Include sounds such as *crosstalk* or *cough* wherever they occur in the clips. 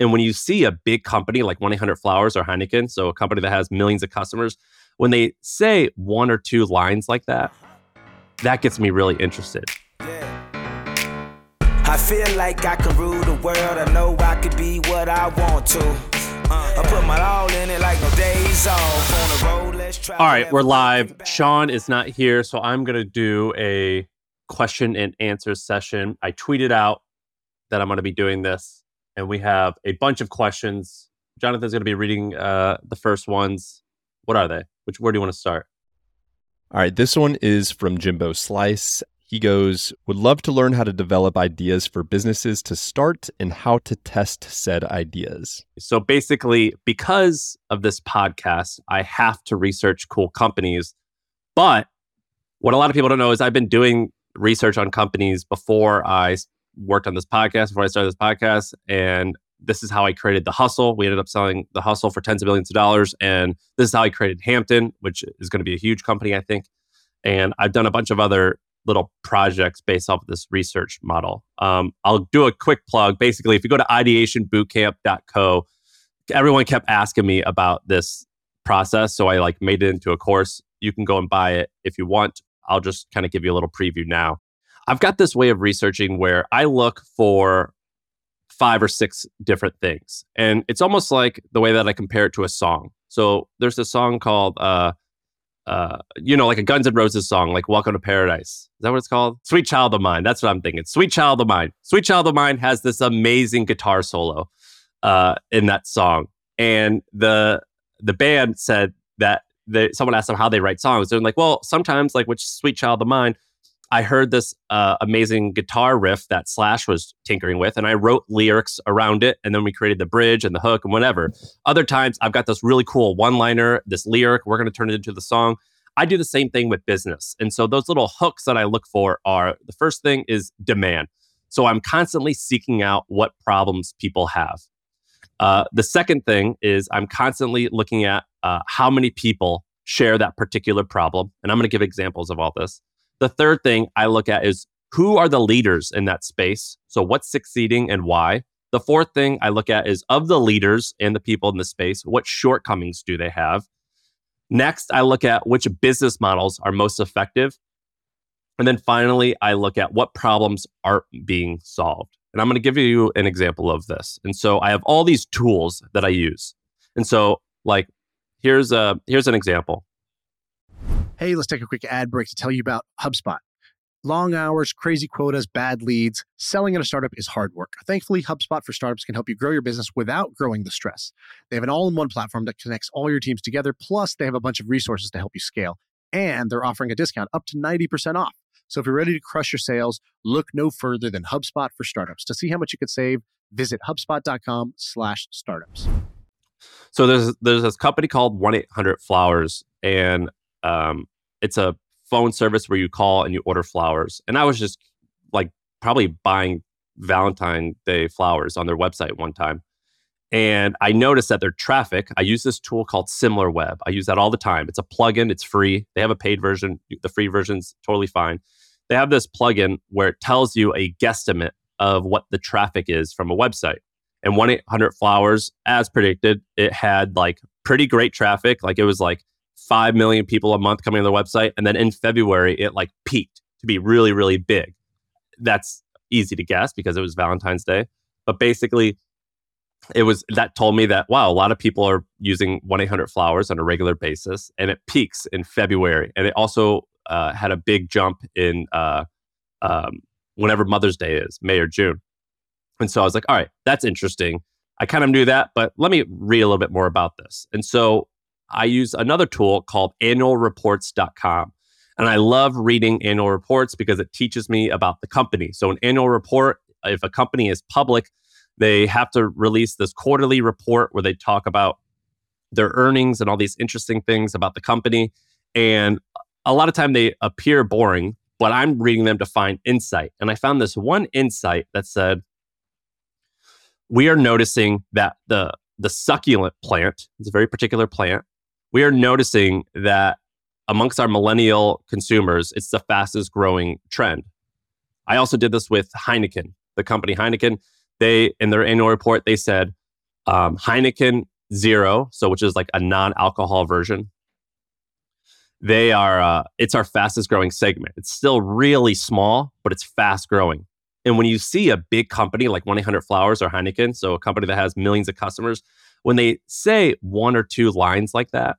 And when you see a big company like 1 800 Flowers or Heineken, so a company that has millions of customers, when they say one or two lines like that, that gets me really interested. I feel like I can rule the world. I know I could be what I want to. Uh, I put my all in it like no days off. On the road, let's try. All right, we're live. Sean is not here, so I'm going to do a question and answer session. I tweeted out that I'm going to be doing this, and we have a bunch of questions. Jonathan's going to be reading uh, the first ones. What are they? Which where do you want to start? All right, this one is from Jimbo Slice. He goes, Would love to learn how to develop ideas for businesses to start and how to test said ideas. So basically, because of this podcast, I have to research cool companies. But what a lot of people don't know is I've been doing research on companies before I worked on this podcast, before I started this podcast. And this is how I created The Hustle. We ended up selling The Hustle for tens of millions of dollars. And this is how I created Hampton, which is going to be a huge company, I think. And I've done a bunch of other little projects based off of this research model. Um, I'll do a quick plug. Basically, if you go to ideationbootcamp.co, everyone kept asking me about this process. So I like made it into a course. You can go and buy it if you want. I'll just kind of give you a little preview now. I've got this way of researching where I look for five or six different things. And it's almost like the way that I compare it to a song. So there's a song called uh, uh, you know, like a Guns N' Roses song, like Welcome to Paradise. Is that what it's called? Sweet Child of Mine. That's what I'm thinking. Sweet Child of Mine. Sweet Child of Mine has this amazing guitar solo uh, in that song. And the the band said that they, someone asked them how they write songs. They're like, well, sometimes like which Sweet Child of Mine, I heard this uh, amazing guitar riff that Slash was tinkering with, and I wrote lyrics around it, and then we created the bridge and the hook and whatever. Other times, I've got this really cool one-liner, this lyric. We're going to turn it into the song. I do the same thing with business, and so those little hooks that I look for are the first thing is demand. So I'm constantly seeking out what problems people have. Uh, the second thing is I'm constantly looking at uh, how many people share that particular problem, and I'm going to give examples of all this. The third thing I look at is who are the leaders in that space? So what's succeeding and why? The fourth thing I look at is of the leaders and the people in the space, what shortcomings do they have? Next, I look at which business models are most effective. And then finally, I look at what problems aren't being solved. And I'm going to give you an example of this. And so I have all these tools that I use. And so like here's a here's an example. Hey, let's take a quick ad break to tell you about HubSpot. Long hours, crazy quotas, bad leads. Selling in a startup is hard work. Thankfully, HubSpot for Startups can help you grow your business without growing the stress. They have an all in one platform that connects all your teams together, plus, they have a bunch of resources to help you scale. And they're offering a discount up to 90% off. So if you're ready to crush your sales, look no further than HubSpot for Startups. To see how much you could save, visit HubSpot.com slash startups. So there's there's this company called 1-800-Flowers, and um, it's a phone service where you call and you order flowers. And I was just like probably buying Valentine Day flowers on their website one time. And I noticed that their traffic, I use this tool called SimilarWeb. I use that all the time. It's a plugin, it's free. They have a paid version, the free version's totally fine. They have this plugin where it tells you a guesstimate of what the traffic is from a website. And 1 800 Flowers, as predicted, it had like pretty great traffic. Like it was like 5 million people a month coming to their website. And then in February, it like peaked to be really, really big. That's easy to guess because it was Valentine's Day. But basically, it was that told me that, wow, a lot of people are using 1 800 flowers on a regular basis. And it peaks in February. And it also uh, had a big jump in uh, um, whenever Mother's Day is, May or June. And so I was like, all right, that's interesting. I kind of knew that, but let me read a little bit more about this. And so I use another tool called annualreports.com. And I love reading annual reports because it teaches me about the company. So, an annual report, if a company is public, they have to release this quarterly report where they talk about their earnings and all these interesting things about the company. And a lot of time they appear boring, but I'm reading them to find insight. And I found this one insight that said, we are noticing that the the succulent plant, it's a very particular plant, we are noticing that amongst our millennial consumers, it's the fastest growing trend. I also did this with Heineken, the company Heineken. They, in their annual report, they said Um, Heineken Zero, so which is like a non-alcohol version. They are uh, it's our fastest growing segment. It's still really small, but it's fast growing. And when you see a big company like 1 800 Flowers or Heineken, so a company that has millions of customers, when they say one or two lines like that,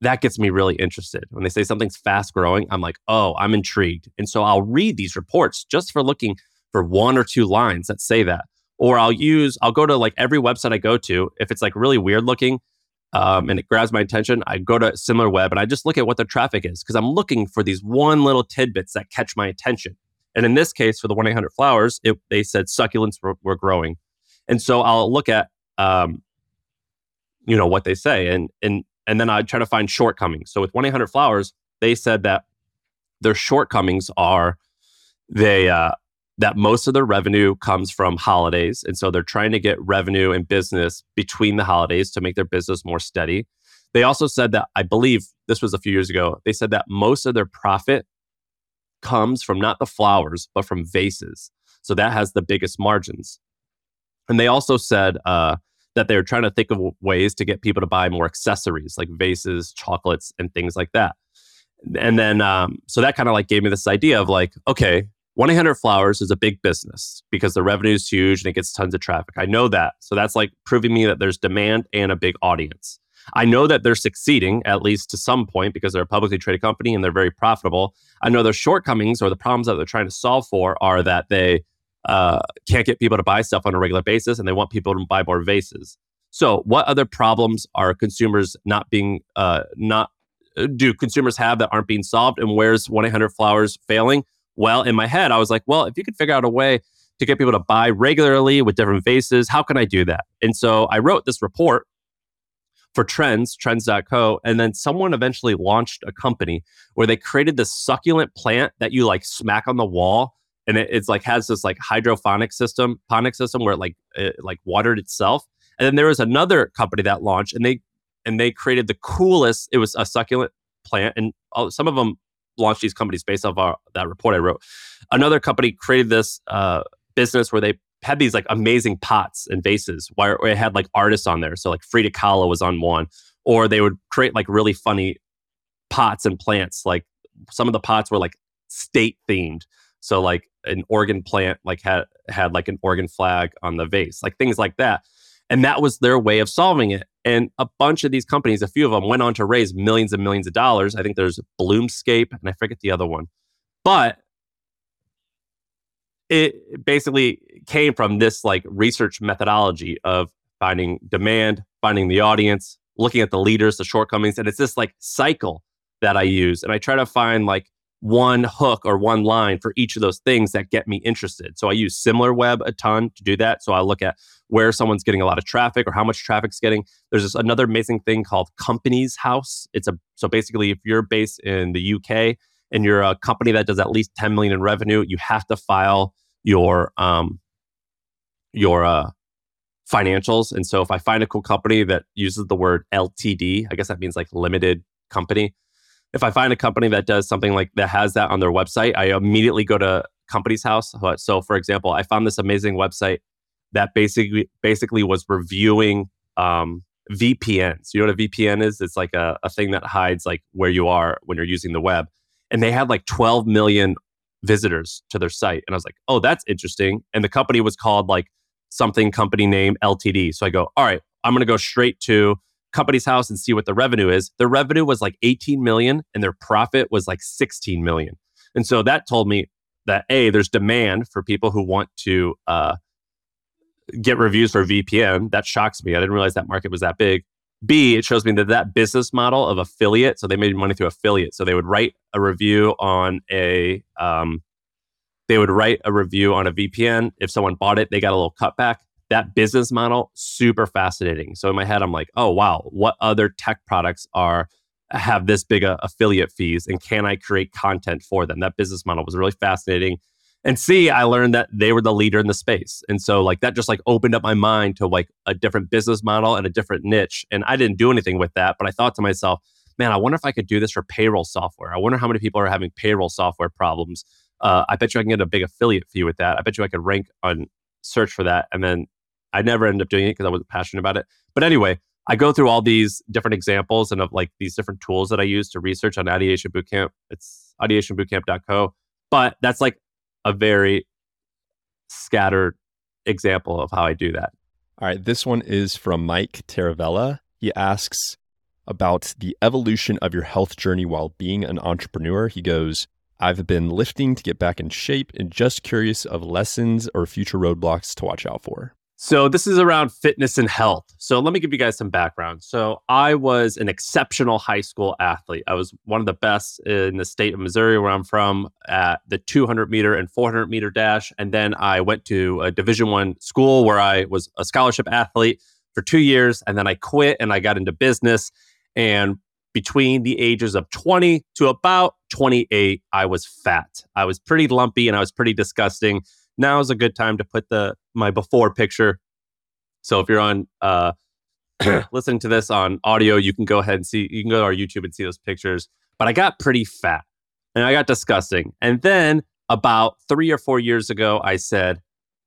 that gets me really interested. When they say something's fast growing, I'm like, oh, I'm intrigued. And so I'll read these reports just for looking for one or two lines that say that. Or I'll use, I'll go to like every website I go to. If it's like really weird looking um, and it grabs my attention, I go to similar web and I just look at what the traffic is because I'm looking for these one little tidbits that catch my attention. And in this case, for the 1 800 flowers, it, they said succulents were, were, growing. And so I'll look at, um, you know, what they say. And, and, and then I try to find shortcomings. So with 1 800 flowers, they said that their shortcomings are they, uh, that most of their revenue comes from holidays. And so they're trying to get revenue and business between the holidays to make their business more steady. They also said that, I believe this was a few years ago, they said that most of their profit comes from not the flowers, but from vases. So that has the biggest margins. And they also said uh, that they're trying to think of ways to get people to buy more accessories like vases, chocolates, and things like that. And then, um, so that kind of like gave me this idea of like, okay, 1 800 Flowers is a big business because the revenue is huge and it gets tons of traffic. I know that. So that's like proving me that there's demand and a big audience. I know that they're succeeding at least to some point because they're a publicly traded company and they're very profitable. I know their shortcomings or the problems that they're trying to solve for are that they uh, can't get people to buy stuff on a regular basis and they want people to buy more vases. So, what other problems are consumers not being uh, not uh, do consumers have that aren't being solved? And where's 1 800 Flowers failing? Well, in my head, I was like, well, if you could figure out a way to get people to buy regularly with different vases, how can I do that? And so I wrote this report for Trends, trends.co. And then someone eventually launched a company where they created this succulent plant that you like smack on the wall. And it, it's like has this like hydrophonic system, ponic system where it like it like watered itself. And then there was another company that launched and they and they created the coolest, it was a succulent plant. And some of them launched these companies based off our, that report I wrote. Another company created this uh, business where they had these like amazing pots and vases where it had like artists on there. So like Frida Kahlo was on one, or they would create like really funny pots and plants. Like some of the pots were like state themed. So like an Oregon plant like had had like an Oregon flag on the vase, like things like that. And that was their way of solving it. And a bunch of these companies, a few of them went on to raise millions and millions of dollars. I think there's Bloomscape and I forget the other one. But it basically came from this like research methodology of finding demand, finding the audience, looking at the leaders, the shortcomings, and it's this like cycle that I use, and I try to find like one hook or one line for each of those things that get me interested. So I use SimilarWeb a ton to do that. So I look at where someone's getting a lot of traffic or how much traffic's getting. There's this another amazing thing called Companies House. It's a so basically if you're based in the UK and you're a company that does at least 10 million in revenue, you have to file your um your uh financials. And so if I find a cool company that uses the word LTD, I guess that means like limited company. If I find a company that does something like that has that on their website, I immediately go to Companies House. So for example, I found this amazing website that basically basically was reviewing um, VPNs. You know what a VPN is? It's like a, a thing that hides like where you are when you're using the web. And they had like 12 million visitors to their site. And I was like, oh, that's interesting. And the company was called like something company name LTD. So I go, all right, I'm to go straight to Companies House and see what the revenue is. Their revenue was like 18 million and their profit was like 16 million. And so that told me that A, there's demand for people who want to uh, get reviews for VPN. That shocks me. I didn't realize that market was that big. B, it shows me that that business model of affiliate, so they made money through affiliate. So they would write a review on a, um, they would write a review on a VPN. If someone bought it, they got a little cutback. That business model, super fascinating. So in my head, I'm like, oh wow, what other tech products are have this big a affiliate fees, and can I create content for them? That business model was really fascinating and C, I learned that they were the leader in the space. And so like that just like opened up my mind to like a different business model and a different niche. And I didn't do anything with that, but I thought to myself, man, I wonder if I could do this for payroll software. I wonder how many people are having payroll software problems. Uh, I bet you I can get a big affiliate fee with that. I bet you I could rank on search for that. And then I never ended up doing it because I wasn't passionate about it. But anyway, I go through all these different examples and of like these different tools that I use to research on Ideation Bootcamp. It's ideationbootcamp.co. But that's like a very scattered example of how I do that. All right. This one is from Mike Taravella. He asks about the evolution of your health journey while being an entrepreneur. He goes, I've been lifting to get back in shape and just curious of lessons or future roadblocks to watch out for. So, this is around fitness and health. So, let me give you guys some background. So, I was an exceptional high school athlete. I was one of the best in the state of Missouri, where I'm from, at the 200 meter and 400 meter dash. And then I went to a Division One school where I was a scholarship athlete for two years. And then I quit and I got into business. And between the ages of 20 to about 28, I was fat. I was pretty lumpy and I was pretty disgusting. Now is a good time to put the my before picture. So if you're on uh, *clears throat* listening to this on audio, you can go ahead and see. You can go to our YouTube and see those pictures. But I got pretty fat and I got disgusting. And then about three or four years ago, I said,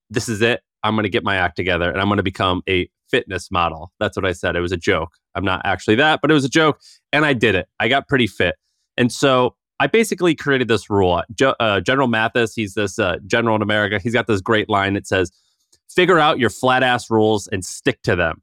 "This is it. I'm going to get my act together and I'm going to become a fitness model." That's what I said. It was a joke. I'm not actually that, but it was a joke. And I did it. I got pretty fit. And so I basically created this rule. Uh, general Mattis, he's this uh, general in America. He's got this great line that says, figure out your flat ass rules and stick to them.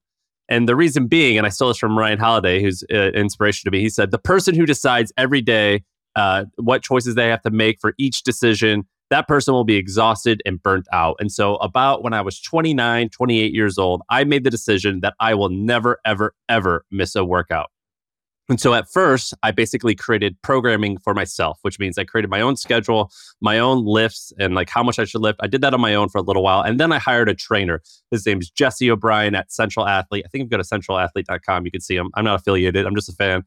And the reason being, and I stole this from Ryan Holiday, who's uh, inspiration to me, he said, the person who decides every day uh, what choices they have to make for each decision, that person will be exhausted and burnt out. And so, about when I was 29, 28 years old, I made the decision that I will never, ever, ever miss a workout. And so at first, I basically created programming for myself, which means I created my own schedule, my own lifts, and like how much I should lift. I did that on my own for a little while. And then I hired a trainer. His name's Jesse O'Brien at Central Athlete. I think you can go to centralathlete.com. You can see him. I'm not affiliated, I'm just a fan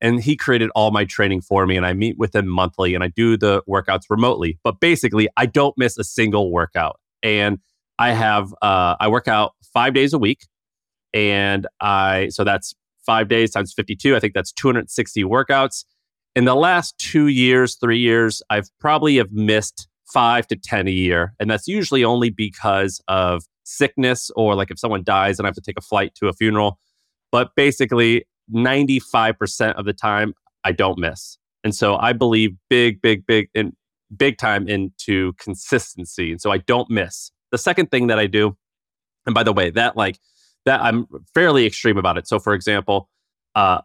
and he created all my training for me and i meet with him monthly and i do the workouts remotely but basically i don't miss a single workout and i have uh, i work out five days a week and i so that's five days times 52 i think that's 260 workouts in the last two years three years i've probably have missed five to ten a year and that's usually only because of sickness or like if someone dies and i have to take a flight to a funeral but basically 95% of the time I don't miss. And so I believe big, big, big, in big time into consistency. And so I don't miss. The second thing that I do, and by the way, that like that I'm fairly extreme about it. So for example, uh,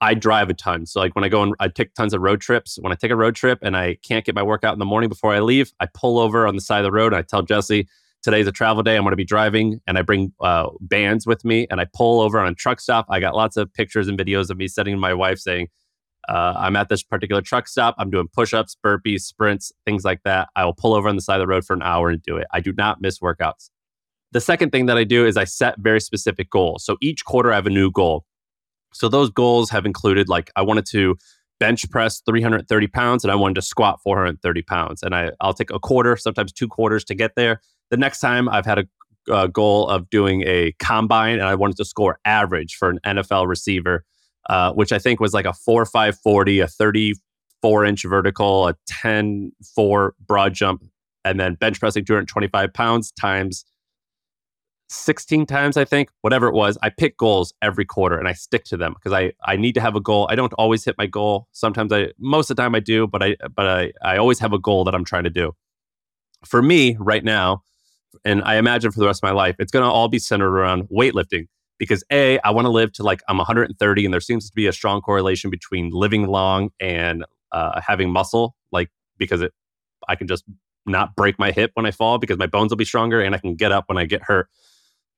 I drive a ton. So like when I go and I take tons of road trips, when I take a road trip and I can't get my workout in the morning before I leave, I pull over on the side of the road and I tell Jesse, today's a travel day. I'm going to be driving and I bring uh, bands with me and I pull over on a truck stop. I got lots of pictures and videos of me sitting my wife saying, uh, I'm at this particular truck stop. I'm doing push ups, burpees, sprints, things like that. I will pull over on the side of the road for an hour and do it. I do not miss workouts. The second thing that I do is I set very specific goals. So each quarter I have a new goal. So those goals have included like I wanted to bench press 330 pounds and I wanted to squat 430 pounds. And I, I'll take a quarter, sometimes two quarters to get there. The next time I've had a, goal of doing a combine and I wanted to score average for an NFL receiver, uh, which I think was like a 4 5 40, a 34 inch vertical, a 10 4 broad jump, and then bench pressing 225 pounds times 16 times, I think, whatever it was. I pick goals every quarter and I stick to them because I, I need to have a goal. I don't always hit my goal. Sometimes I, most of the time I do, but I, but I, I always have a goal that I'm trying to do. For me right now, and I imagine for the rest of my life, it's going to all be centered around weightlifting because A, I want to live to like I'm 130 and there seems to be a strong correlation between living long and uh, having muscle, like because it, I can just not break my hip when I fall because my bones will be stronger and I can get up when I get hurt.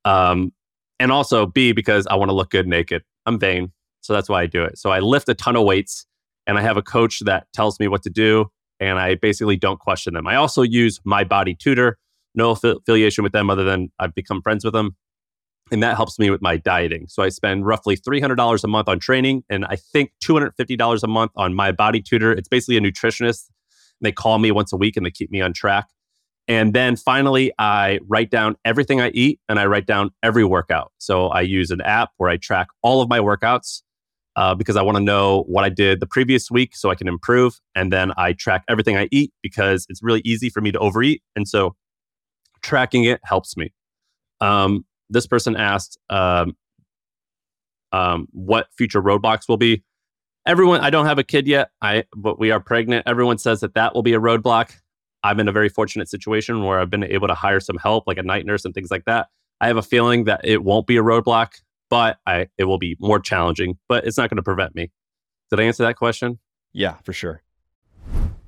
Um, and also B, because I want to look good naked. I'm vain. So that's why I do it. So I lift a ton of weights and I have a coach that tells me what to do. And I basically don't question them. I also use my body tutor, no affiliation with them other than I've become friends with them. And that helps me with my dieting. So I spend roughly $300 a month on training and I think $250 a month on my body tutor. It's basically a nutritionist. They call me once a week and they keep me on track. And then finally, I write down everything I eat and I write down every workout. So I use an app where I track all of my workouts uh, because I want to know what I did the previous week so I can improve. And then I track everything I eat because it's really easy for me to overeat. And so tracking it helps me. Um, this person asked um, um, what future roadblocks will be. Everyone, I don't have a kid yet, I but we are pregnant. Everyone says that that will be a roadblock. I'm in a very fortunate situation where I've been able to hire some help, like a night nurse and things like that. I have a feeling that it won't be a roadblock, but I it will be more challenging. But it's not going to prevent me. Did I answer that question? Yeah, for sure.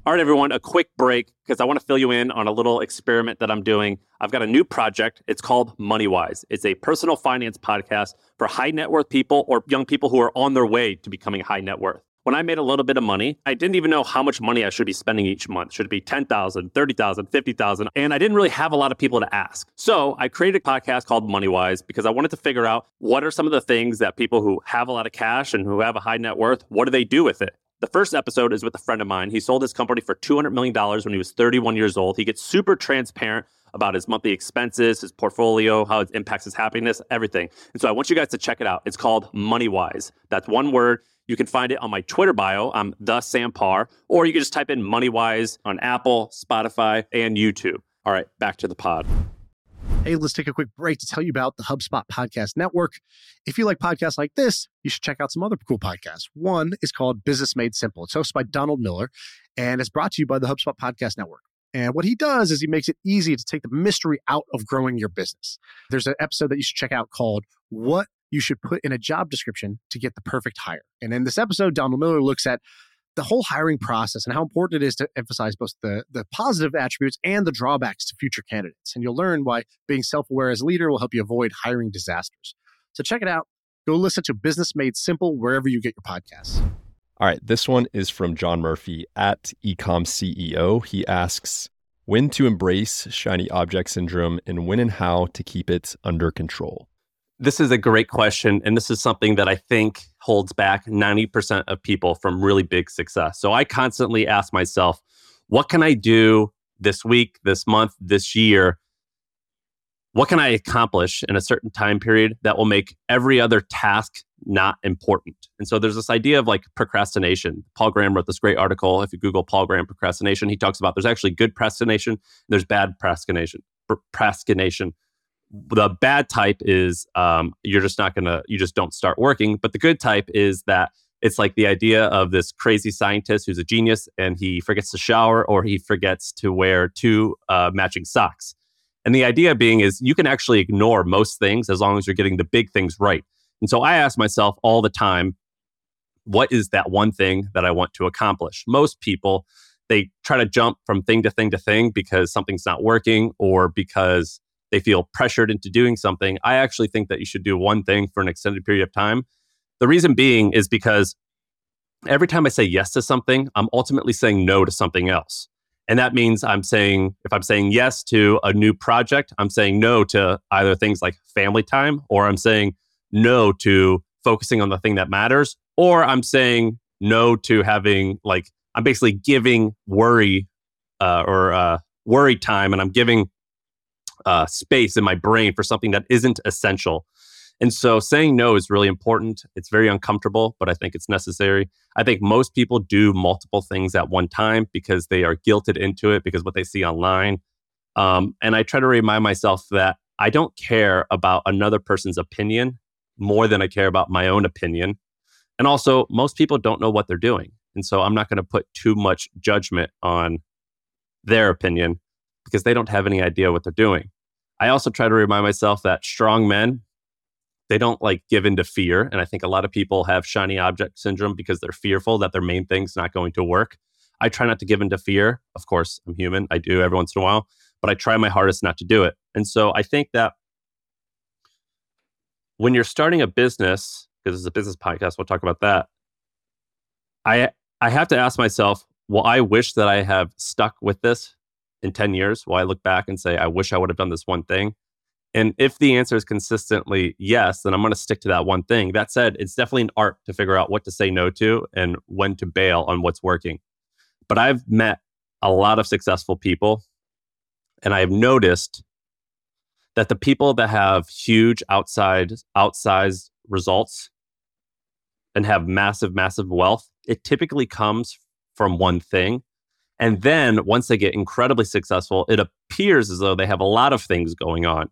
All right, everyone, a quick break because I want to fill you in on a little experiment that I'm doing. I've got a new project. It's called MoneyWise. It's a personal finance podcast for high net worth people or young people who are on their way to becoming high net worth. When I made a little bit of money, I didn't even know how much money I should be spending each month. Should it be 10,000, 30,000, 50,000? And I didn't really have a lot of people to ask. So I created a podcast called MoneyWise because I wanted to figure out what are some of the things that people who have a lot of cash and who have a high net worth, what do they do with it? The first episode is with a friend of mine. He sold his company for $200 million when he was 31 years old. He gets super transparent about his monthly expenses, his portfolio, how it impacts his happiness, everything. And so I want you guys to check it out. It's called MoneyWise. That's one word. You can find it on my Twitter bio. I'm the Sam Parr, or you can just type in MoneyWise on Apple, Spotify, and YouTube. All right, back to the pod. Hey, let's take a quick break to tell you about the HubSpot Podcast Network. If you like podcasts like this, you should check out some other cool podcasts. One is called Business Made Simple. It's hosted by Donald Miller and it's brought to you by the HubSpot Podcast Network. And what he does is he makes it easy to take the mystery out of growing your business. There's an episode that you should check out called What You Should Put in a Job Description to Get the Perfect Hire. And in this episode, Donald Miller looks at the whole hiring process and how important it is to emphasize both the, the positive attributes and the drawbacks to future candidates. And you'll learn why being self aware as a leader will help you avoid hiring disasters. So check it out. Go listen to Business Made Simple wherever you get your podcasts. All right, this one is from John Murphy at Ecom CEO. He asks when to embrace shiny object syndrome and when and how to keep it under control. This is a great question. And this is something that I think holds back 90% of people from really big success. So I constantly ask myself, what can I do this week, this month, this year? What can I accomplish in a certain time period that will make every other task not important? And so there's this idea of like procrastination. Paul Graham wrote this great article. If you Google Paul Graham procrastination, he talks about there's actually good procrastination, there's bad procrastination. Procrastination the bad type is um, you're just not gonna you just don't start working. But the good type is that it's like the idea of this crazy scientist who's a genius and he forgets to shower or he forgets to wear two uh, matching socks. And the idea being is you can actually ignore most things as long as you're getting the big things right. And so i ask myself all the time what is that one thing that i want to accomplish? Most people they try to jump from thing to thing to thing because something's not working or because they feel pressured into doing something. I actually think that you should do one thing for an extended period of time. The reason being is because every time I say yes to something, I'm ultimately saying no to something else. And that means I'm saying, if I'm saying yes to a new project, I'm saying no to either things like family time, or I'm saying no to focusing on the thing that matters, or I'm saying no to having like, I'm basically giving worry uh, or uh, worry time and I'm giving uh, space in my brain for something that isn't essential. And so saying no is really important. It's very uncomfortable, but I think it's necessary. I think most people do multiple things at one time because they are guilted into it because what they see online. Um, and I try to remind myself that I don't care about another person's opinion more than I care about my own opinion. And also, most people don't know what they're doing. And so I'm not going to put too much judgment on their opinion because they don't have any idea what they're doing. I also try to remind myself that strong men, they don't like give in to fear. And I think a lot of people have shiny object syndrome because they're fearful that their main thing's not going to work. I try not to give in to fear. Of course, I'm human. I do every once in a while, but I try my hardest not to do it. And so I think that when you're starting a business, because it's a business podcast, we'll talk about that. I I have to ask myself, well, I wish that I have stuck with this in 10 years? Will I look back and say, I wish I would have done this one thing? And if the answer is consistently yes, then I'm going to stick to that one thing. That said, it's definitely an art to figure out what to say no to and when to bail on what's working. But I've met a lot of successful people, and I have noticed that the people that have huge outside outsized results and have massive massive wealth, it typically comes from one thing and then once they get incredibly successful, it appears as though they have a lot of things going on.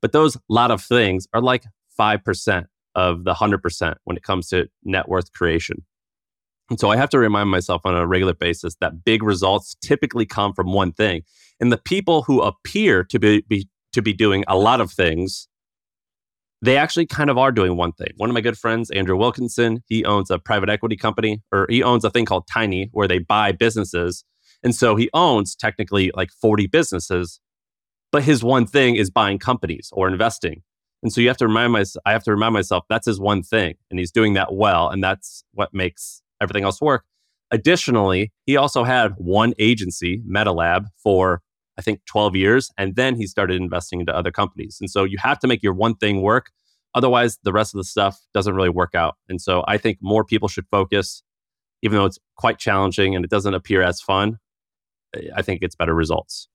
But those lot of things are like 5% of the 100% when it comes to net worth creation. And so I have to remind myself on a regular basis that big results typically come from one thing. And the people who appear to be, be to be doing a lot of things, they actually kind of are doing one thing. One of my good friends, Andrew Wilkinson, he owns a private equity company, or he owns a thing called Tiny, where they buy businesses. And so he owns technically like 40 businesses, but his one thing is buying companies or investing. And so you have to remind myself, I have to remind myself that's his one thing. And he's doing that well. And that's what makes everything else work. Additionally, he also had one agency, MetaLab, for I think 12 years. And then he started investing into other companies. And so you have to make your one thing work. Otherwise, the rest of the stuff doesn't really work out. And so I think more people should focus, even though it's quite challenging and it doesn't appear as fun. I think it's better results.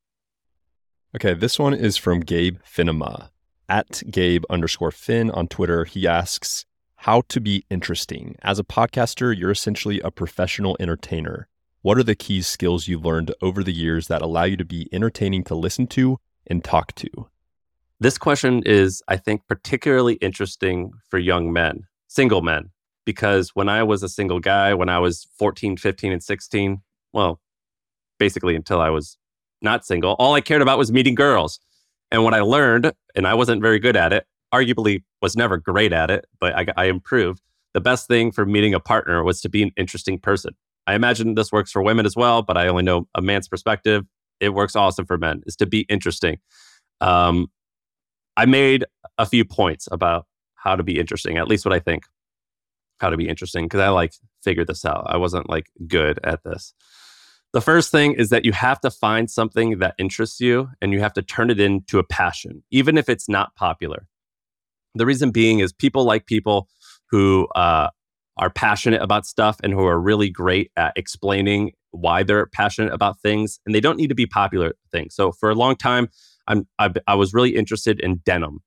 Okay, this one is from Gabe Finema at Gabe underscore Fin on Twitter. He asks, How to be interesting. As a podcaster, you're essentially a professional entertainer. What are the key skills you've learned over the years that allow you to be entertaining to listen to and talk to? This question is, I think, particularly interesting for young men, single men, because when I was a single guy, when I was 14, 15, and 16, well, basically until I was not single, all I cared about was meeting girls. And what I learned, and I wasn't very good at it, arguably was never great at it, but I, I improved. The best thing for meeting a partner was to be an interesting person. I imagine this works for women as well, but I only know a man's perspective. It works awesome for men, is to be interesting. Um, I made a few points about how to be interesting, at least what I think how to be interesting, because I like figured this out. I wasn't like good at this. The first thing is that you have to find something that interests you and you have to turn it into a passion, even if it's not popular. The reason being is people like people who uh, are passionate about stuff and who are really great at explaining why they're passionate about things. And they don't need to be popular things. So for a long time, I'm, I, I was really interested in denim.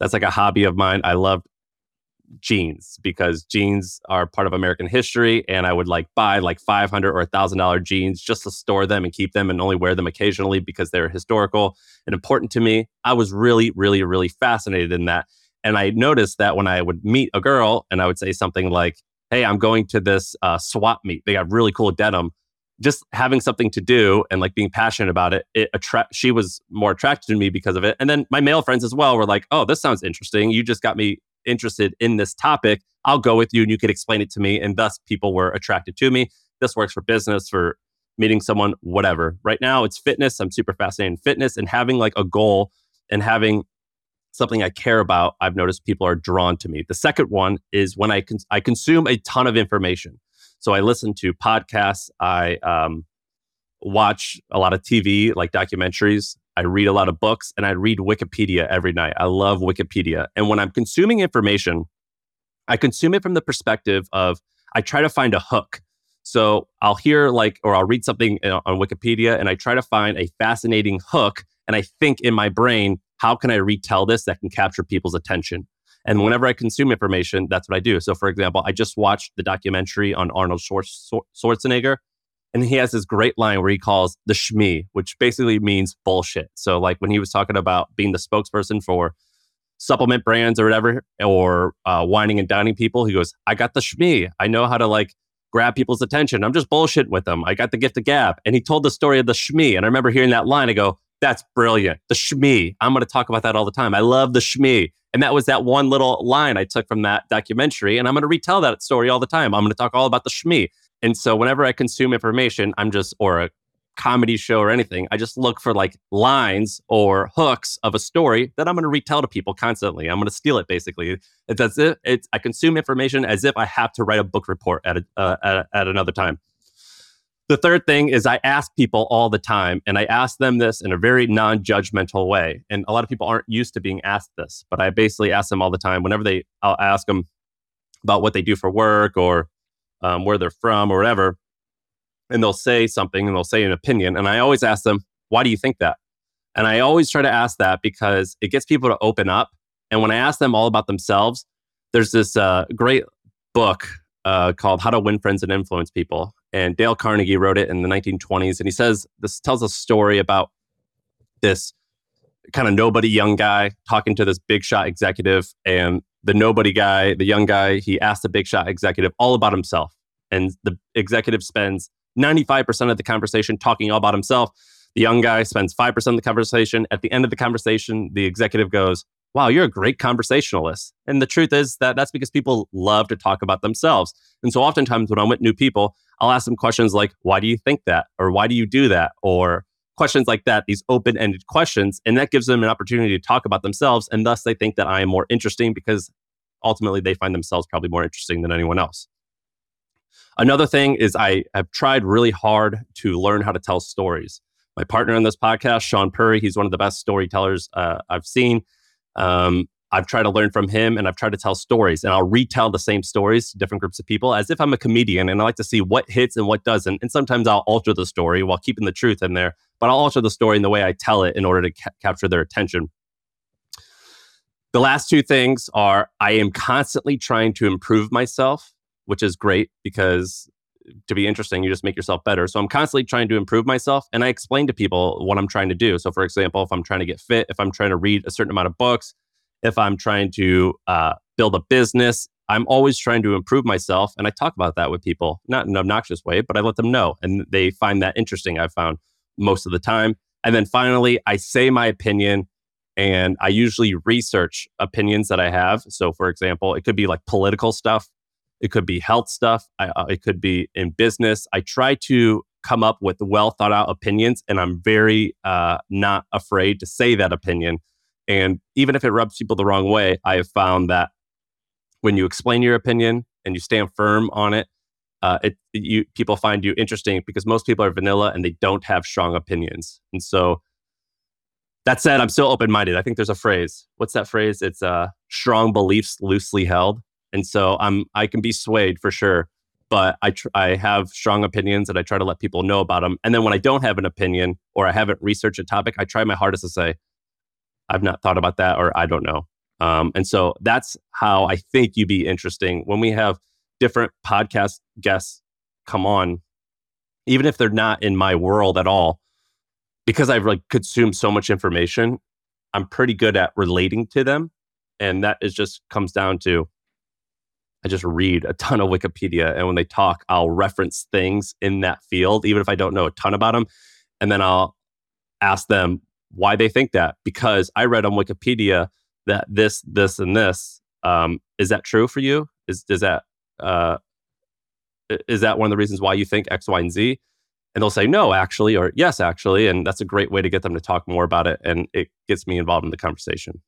That's like a hobby of mine. I loved jeans because jeans are part of American history. And I would like buy like 500 or $1,000 jeans just to store them and keep them and only wear them occasionally because they're historical and important to me. I was really, really, really fascinated in that. And I noticed that when I would meet a girl and I would say something like, Hey, I'm going to this uh, swap meet. They got really cool denim. Just having something to do and like being passionate about it, it attract. She was more attracted to me because of it. And then my male friends as well were like, "Oh, this sounds interesting. You just got me interested in this topic, I'll go with you and you could explain it to me. And thus, people were attracted to me. This works for business, for meeting someone, whatever. Right now, it's fitness. I'm super fascinated in fitness and having like a goal and having something I care about. I've noticed people are drawn to me. The second one is when I cons- I consume a ton of information. So I listen to podcasts. I um, watch a lot of TV, like documentaries. I read a lot of books and I read Wikipedia every night. I love Wikipedia. And when I'm consuming information, I consume it from the perspective of I try to find a hook. So I'll hear like, or I'll read something uh, on Wikipedia and I try to find a fascinating hook. And I think in my brain, how can I retell this that can capture people's attention? And whenever I consume information, that's what I do. So, for example, I just watched the documentary on Arnold Schwarzenegger and he has this great line where he calls the shmi, which basically means bullshit. So, like when he was talking about being the spokesperson for supplement brands or whatever, or uh, wining and dining people, he goes, I got the shmi. I know how to like grab people's attention. I'm just bullshitting with them. I got the gift of gab. And he told the story of the shmi. And I remember hearing that line. I go, that's brilliant. The shmi. I'm going to talk about that all the time. I love the shmi. And that was that one little line I took from that documentary. And I'm going to retell that story all the time. I'm going to talk all about the shmee. And so whenever I consume information, I'm just, or a comedy show or anything, I just look for like lines or hooks of a story that I'm going to retell to people constantly. I'm going to steal it basically. It's as if it's, I consume information as if I have to write a book report at, a, uh, at, at another time. The third thing is I ask people all the time, and I ask them this in a very non judgmental way. And a lot of people aren't used to being asked this, but I basically ask them all the time. Whenever they, I'll ask them about what they do for work or um, where they're from or whatever, and they'll say something and they'll say an opinion. And I always ask them, why do you think that? And I always try to ask that because it gets people to open up. And when I ask them all about themselves, there's this uh, great book uh, called How to Win Friends and Influence People. And Dale Carnegie wrote it in the 1920s. And he says this tells a story about this kind of nobody young guy talking to this big shot executive and the nobody guy, the young guy, he asked the big shot executive all about himself. And the executive spends 95% of the conversation talking all about himself. The young guy spends 5% of the conversation. At the end of the conversation, the executive goes, Wow, you're a great conversationalist. And the truth is that that's because people love to talk about themselves. And so oftentimes when I'm with new people, I'll ask them questions like, Why do you think that? Or why do you do that? Or questions like that, these open ended questions. And that gives them an opportunity to talk about themselves. And thus they think that I am more interesting because ultimately they find themselves probably more interesting than anyone else. Another thing is I have tried really hard to learn how to tell stories. My partner on this podcast, Sean Puri, he's one of the best storytellers uh, I've seen. Um, I've tried to learn from him and I've tried to tell stories and I'll retell the same stories to different groups of people as if I'm a comedian and I like to see what hits and what doesn't. And sometimes I'll alter the story while keeping the truth in there, but I'll alter the story in the way I tell it in order to ca- capture their attention. The last two things are I am constantly trying to improve myself, which is great because to be interesting, you just make yourself better. So I'm constantly trying to improve myself and I explain to people what I'm trying to do. So, for example, if I'm trying to get fit, if I'm trying to read a certain amount of books, if I'm trying to uh, build a business, I'm always trying to improve myself. And I talk about that with people, not in an obnoxious way, but I let them know. And they find that interesting, I've found most of the time. And then finally, I say my opinion and I usually research opinions that I have. So, for example, it could be like political stuff, it could be health stuff, I, uh, it could be in business. I try to come up with well thought out opinions, and I'm very uh, not afraid to say that opinion and even if it rubs people the wrong way, I have found that when you explain your opinion and you stand firm on it, uh, it you people find you interesting because most people are vanilla and they don't have strong opinions. And so that said, I'm still open minded. I think there's a phrase. What's that phrase? It's uh, strong beliefs loosely held. And so I'm I can be swayed for sure, but I tr- I have strong opinions and I try to let people know about them. And then when I don't have an opinion or I haven't researched a topic, I try my hardest to say, I've not thought about that, or I don't know. Um, and so that's how I think you'd be interesting when we have different podcast guests come on, even if they're not in my world at all, because I've like consumed so much information. I'm pretty good at relating to them, and that is just comes down to I just read a ton of Wikipedia, and when they talk, I'll reference things in that field, even if I don't know a ton about them, and then I'll ask them why they think that because I read on Wikipedia that this, this, and this. Um, is that true for you? Is does that uh, is that one of the reasons why you think X, Y, and Z? And they'll say no, actually, or yes, actually, and that's a great way to get them to talk more about it, and it gets me involved in the conversation.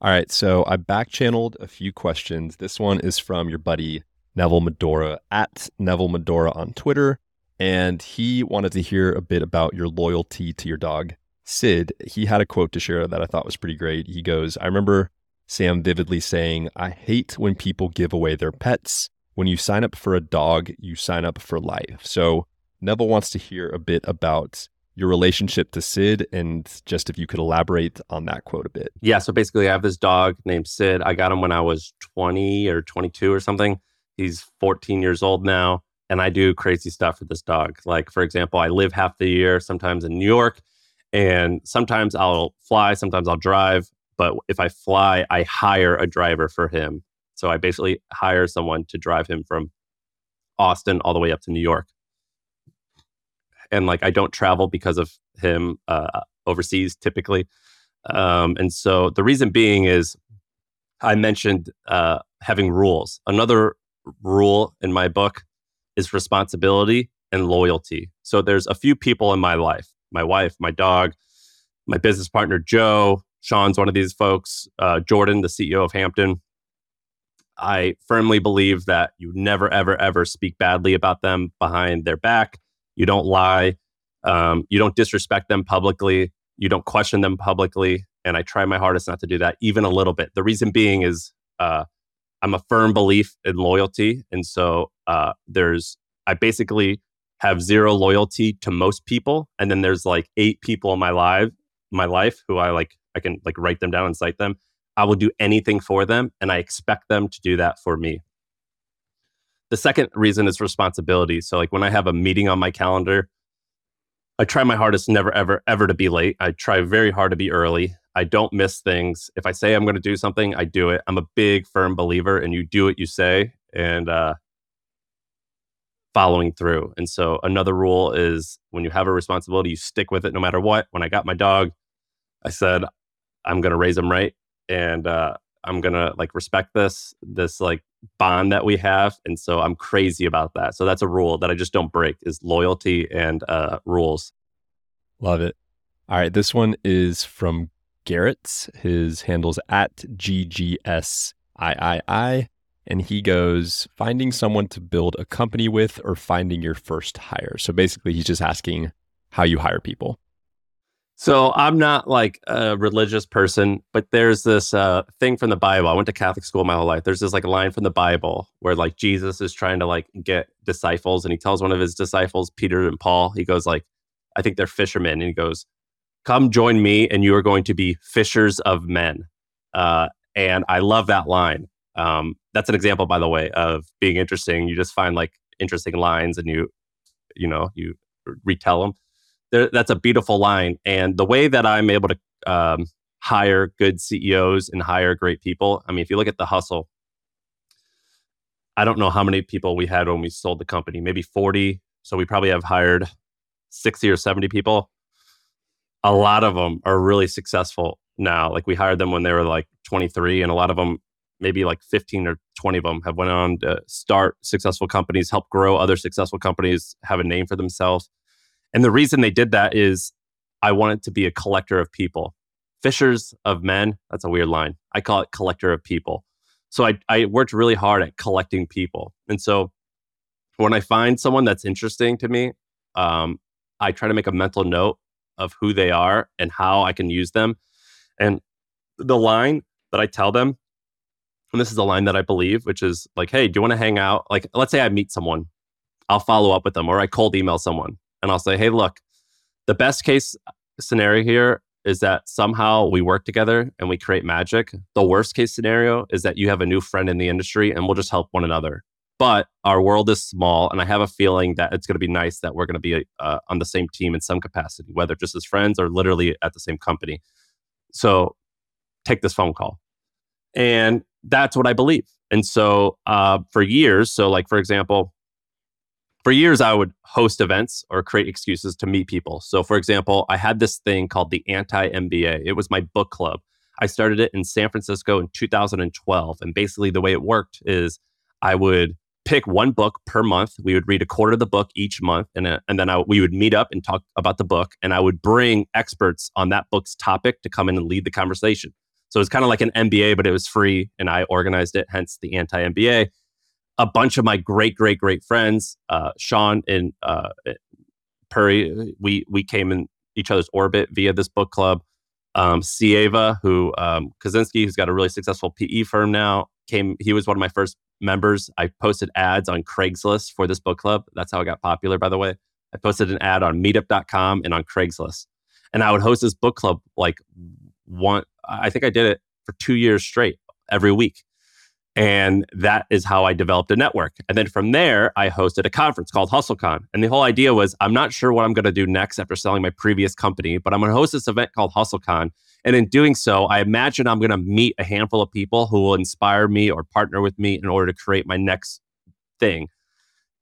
All right, so I back channeled a few questions. This one is from your buddy Neville Medhora at Neville Medhora on Twitter, and he wanted to hear a bit about your loyalty to your dog Sid, he had a quote to share that I thought was pretty great. He goes, I remember Sam vividly saying, I hate when people give away their pets. When you sign up for a dog, you sign up for life. So Neville wants to hear a bit about your relationship to Sid and just if you could elaborate on that quote a bit. Yeah. So basically, I have this dog named Sid. I got him when I was 20 or 22 or something. He's 14 years old now. And I do crazy stuff for this dog. Like, for example, I live half the year sometimes in New York and sometimes I'll fly, sometimes I'll drive. But if I fly, I hire a driver for him. So I basically hire someone to drive him from Austin all the way up to New York. And like I don't travel because of him uh, overseas typically. Um, and so the reason being is I mentioned uh, having rules. Another rule in my book is responsibility and loyalty. So there's a few people in my life my wife, my dog, my business partner, Joe. Sean's one of these folks, uh, Jordan, the CEO of Hampton. I firmly believe that you never, ever, ever speak badly about them behind their back. You don't lie. Um, you don't disrespect them publicly. You don't question them publicly. And I try my hardest not to do that, even a little bit. The reason being is uh, I'm a firm belief in loyalty. And so uh, there's, I basically have zero loyalty to most people and then there's like eight people in my life my life who i like i can like write them down and cite them i will do anything for them and i expect them to do that for me the second reason is responsibility so like when i have a meeting on my calendar I try my hardest never, ever, ever to be late. I try very hard to be early. I don't miss things. If I say I'm going to do something, I do it. I'm a big, firm believer, and you do what you say and uh, following through. And so, another rule is when you have a responsibility, you stick with it no matter what. When I got my dog, I said, I'm to raise them right. And uh, I'm to like respect this, this like bond that we have. And so I'm crazy about that. So that's a rule that I just don't break is loyalty and uh, rules. Love it. All right. This one is from Garrett's. His handle's at GGSIII. And he goes, finding someone to build a company with or finding your first hire. So basically, he's just asking how you hire people. So I'm not like a religious person, but there's this uh, thing from the Bible. I went to Catholic school my whole life. There's this like line from the Bible where like Jesus is trying to like get disciples, and he tells one of his disciples, Peter and Paul, he goes like, I think they're fishermen, and he goes, "Come join me, and you are going to be fishers of men." Uh, and I love that line. Um, that's an example, by the way, of being interesting. You just find like interesting lines, and you, you know, you retell them there, that's a beautiful line. And the way that I'm able to um, hire good CEOs and hire great people, I mean, if you look at the hustle, I don't know how many people we had when we sold the company, maybe 40. So we probably have hired 60 or 70 people. A lot of them are really successful now. Like we hired them when they were like 23, and a lot of them, maybe like 15 or 20 of them, have went on to start successful companies, help grow other successful companies, have a name for themselves. And the reason they did that is I wanted to be a collector of people. Fishers of men, that's a weird line. I call it collector of people. So I, I worked really hard at collecting people. And so when I find someone that's interesting to me, um, I try to make a mental note of who they are and how I can use them. And the line that I tell them, and this is the line that I believe, which is like, hey, do you want to hang out? Like, let's say I meet someone, I'll follow up with them or I cold email someone and I'll say, hey, look, the best case scenario here is that somehow we work together and we create magic. The worst case scenario is that you have a new friend in the industry and we'll just help one another. But our world is small, and I have a feeling that it's going to be nice that we're going to be uh, on the same team in some capacity, whether just as friends or literally at the same company. So take this phone call. And that's what I believe. And so uh, for years, so like for example, for years I would host events or create excuses to meet people. So for example, I had this thing called the Anti MBA. It was my book club. I started it in San Francisco in 2012 and basically the way it worked is I would pick one book per month. We would read a quarter of the book each month and uh, and then I, we would meet up and talk about the book and I would bring experts on that book's topic to come in and lead the conversation. So it's kind of like an MBA but it was free and I organized it hence the Anti MBA a bunch of my great, great, great friends, uh, Sean and uh, we we came in each other's orbit via this book club. Um, Sieva, who um, Kozinsky, who's got a really successful PE firm now, came. He was one of my first members. I posted ads on Craigslist for this book club. That's how I got popular, by the way. I posted an ad on Meetup.com and on Craigslist, and I would host this book club like one. I think I did it for two years straight every week. And that is how I developed a network. And then from there, I hosted a conference called HustleCon. And the whole idea was I'm not sure what I'm going to do next after selling my previous company, but I'm going to host this event called HustleCon. And in doing so, I imagine I'm going to meet a handful of people who will inspire me or partner with me in order to create my next thing.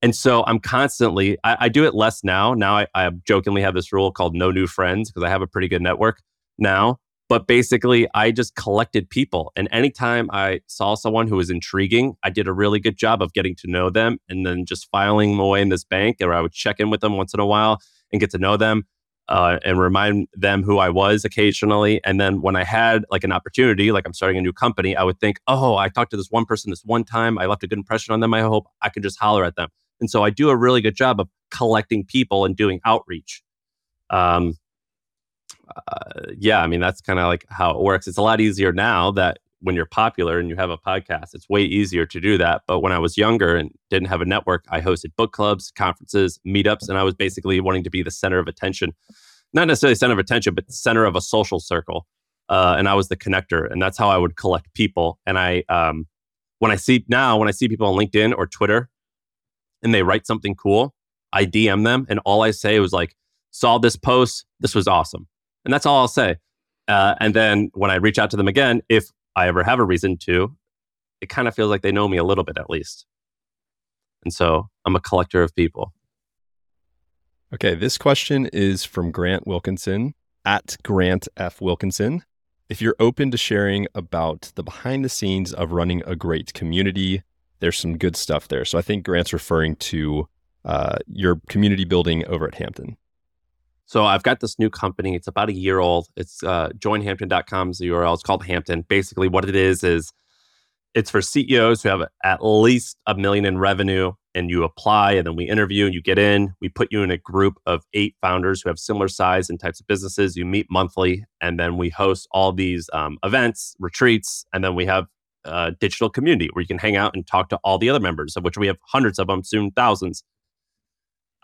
And so I'm constantly, I, I do it less now. Now I, I jokingly have this rule called no new friends because I have a pretty good network now. But basically, I just collected people. And anytime I saw someone who was intriguing, I did a really good job of getting to know them and then just filing them away in this bank. Or I would check in with them once in a while and get to know them uh, and remind them who I was occasionally. And then when I had like an opportunity, like I'm starting a new company, I would think, oh, I talked to this one person this one time. I left a good impression on them. I hope I can just holler at them. And so I do a really good job of collecting people and doing outreach. Um, uh, yeah, I mean, that's kind of like how it works. It's a lot easier now that when you're popular and you have a podcast, it's way easier to do that. But when I was younger and didn't have a network, I hosted book clubs, conferences, meetups, and I was basically wanting to be the center of attention. Not necessarily center of attention, but center of a social circle. Uh, and I was the connector, and that's how I would collect people. And I, um, when I see now, when I see people on LinkedIn or Twitter, and they write something cool, I DM them, and all I say was like, saw this post. This was awesome. And that's all I'll say. Uh, and then when I reach out to them again, if I ever have a reason to, it kind of feels like they know me a little bit at least. And so I'm a collector of people. Okay, this question is from Grant Wilkinson at Grant F. Wilkinson. If you're open to sharing about the behind the scenes of running a great community, there's some good stuff there. So I think Grant's referring to uh, your community building over at Hampton. So I've got this new company. It's about a year old. It's uh, joinhampton.com is the URL. It's called Hampton. Basically, what it is is it's for CEOs who have at least a million in revenue, and you apply, and then we interview, and you get in. We put you in a group of eight founders who have similar size and types of businesses. You meet monthly, and then we host all these um, events, retreats, and then we have a digital community where you can hang out and talk to all the other members, of which we have hundreds of them, soon thousands.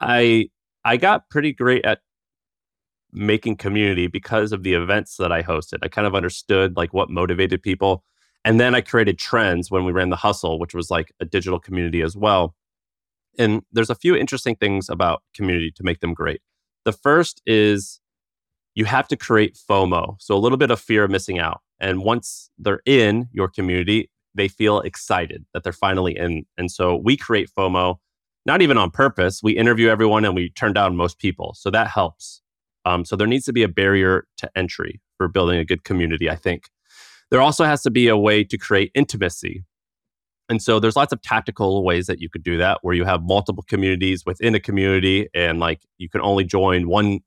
I I got pretty great at making community because of the events that I hosted. I kind of understood like what motivated people. And then I created trends when we ran the hustle, which was like a digital community as well. And there's a few interesting things about community to make them great. The first is you have to create FOMO. So a little bit of fear of missing out. And once they're in your community, they feel excited that they're finally in. And so we create FOMO, not even on purpose. We interview everyone and we turn down most people. So that helps. Um, so there needs to be a barrier to entry for building a good community, I think. There also has to be a way to create intimacy. And so there's lots of tactical ways that you could do that where you have multiple communities within a community and like you can only join one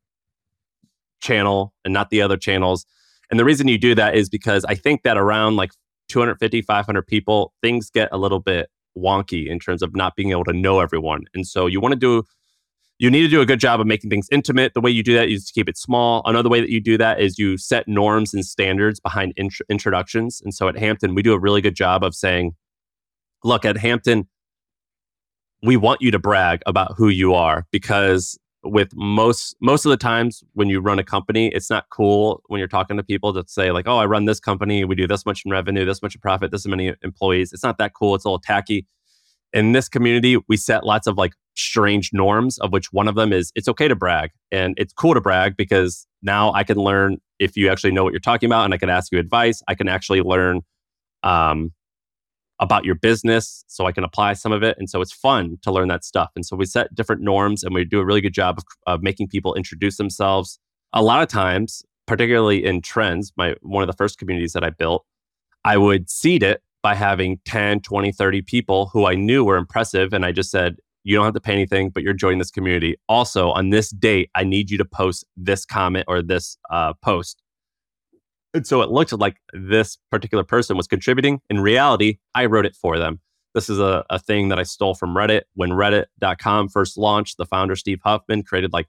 channel and not the other channels. And the reason you do that is because I think that around like 250, 500 people, things get a little bit wonky in terms of not being able to know everyone. And so you want to do you need to do a good job of making things intimate. The way you do that is to keep it small. Another way that you do that is you set norms and standards behind int- introductions. And so at Hampton, we do a really good job of saying, look, at Hampton, we want you to brag about who you are because with most most of the times when you run a company it's not cool when you're talking to people to say like oh i run this company we do this much in revenue this much in profit this many employees it's not that cool it's a little tacky in this community we set lots of like strange norms, of which one of them is it's okay to brag. And it's cool to brag because now I can learn if you actually know what you're talking about and I can ask you advice. I can actually learn um, about your business so I can apply some of it. And so it's fun to learn that stuff. And so we set different norms and we do a really good job of, of making people introduce themselves. A lot of times, particularly in trends, my one of the first communities that I built, I would seed it by having 10, 20, 30 people who I knew were impressive. And I just said, you don't have to pay anything, but you're joining this community. Also, on this date, I need you to post this comment or this uh, post. And so it looked like this particular person was contributing. In reality, I wrote it for them. This is a, a thing that I stole from Reddit. When Reddit.com first launched, the founder, Steve Huffman, created like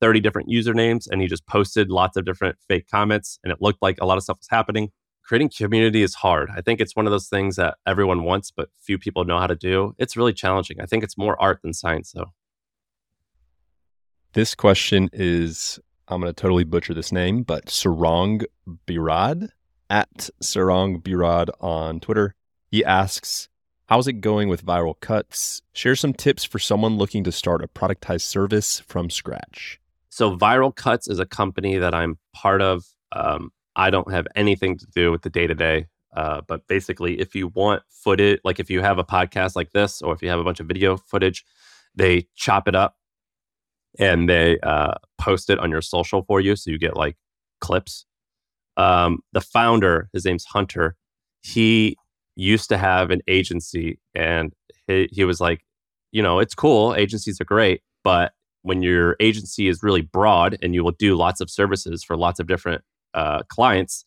30 different usernames and he just posted lots of different fake comments. And it looked like a lot of stuff was happening creating community is hard. I think it's one of those things that everyone wants, but few people know how to do. It's really challenging. I think it's more art than science, though. This question is I'm going to totally butcher this name, but Sarong Birad at Sarong Birad on Twitter. He asks, How's it going with viral cuts? Share some tips for someone looking to start a productized service from scratch. So, Viral Cuts is a company that I'm part of. Um, I don't have anything to do with the day to day. But basically, if you want footage, like if you have a podcast like this, or if you have a bunch of video footage, they chop it up and they uh, post it on your social for you. So you get like clips. Um, the founder, his name's Hunter, he used to have an agency and he, he was like, you know, it's cool. Agencies are great. But when your agency is really broad and you will do lots of services for lots of different uh, clients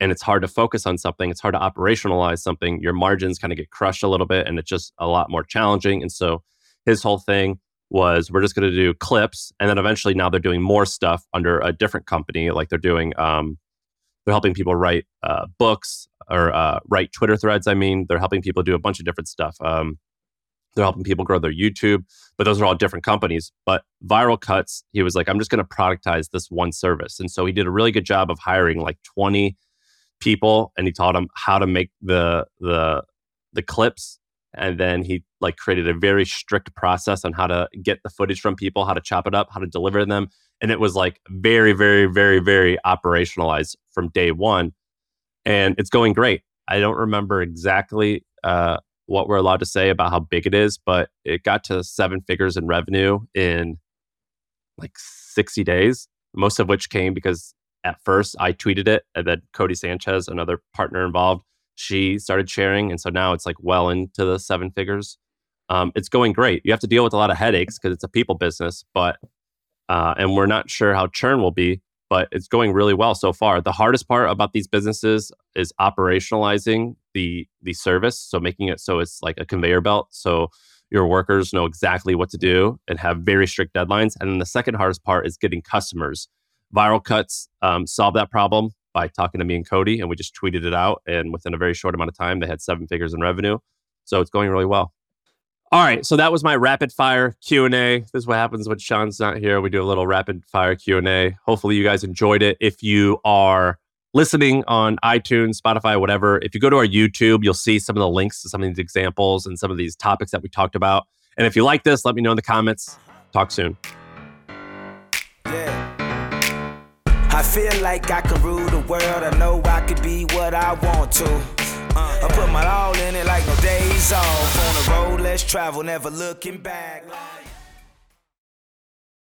and it's hard to focus on something it's hard to operationalize something your margins kind of get crushed a little bit and it's just a lot more challenging and so his whole thing was we're just going to do clips and then eventually now they're doing more stuff under a different company like they're doing um, they're helping people write uh, books or uh, write twitter threads i mean they're helping people do a bunch of different stuff um, they're helping people grow their YouTube, but those are all different companies. But Viral Cuts, he was like, I'm just going to productize this one service. And so he did a really good job of hiring like 20 people and he taught them how to make the the the clips and then he like created a very strict process on how to get the footage from people, how to chop it up, how to deliver them, and it was like very, very, very, very operationalized from day one, and it's going great. I don't remember exactly uh, what we're allowed to say about how big it is, but it got to seven figures in revenue in like 60 days, most of which came because at first I tweeted it and then Codie Sanchez, another partner involved, she started sharing. And so now it's like well into the seven figures. Um, it's going great. You have to deal with a lot of headaches because it's a people business, but uh, and we're not sure how churn will be, but it's going really well so far. The hardest part about these businesses is operationalizing the the service, so making it so it's like a conveyor belt. So your workers know exactly what to do and have very strict deadlines. And then the second hardest part is getting customers. Viral Cuts um, solved that problem by talking to me and Codie, and we just tweeted it out. And within a very short amount of time, they had seven figures in revenue. So it's going really well. All right, so that was my rapid fire Q and A. This is what happens when Sean's not here. We do a little rapid fire Q and A. Hopefully, you guys enjoyed it. If you are listening on iTunes, Spotify, whatever, if you go to our YouTube, you'll see some of the links to some of these examples and some of these topics that we talked about. And if you like this, let me know in the comments. Talk soon. Yeah. I feel like I can rule the world. I know I could be what I want to. Uh, I put my all in it like no days off. On the road, let's travel, never looking back.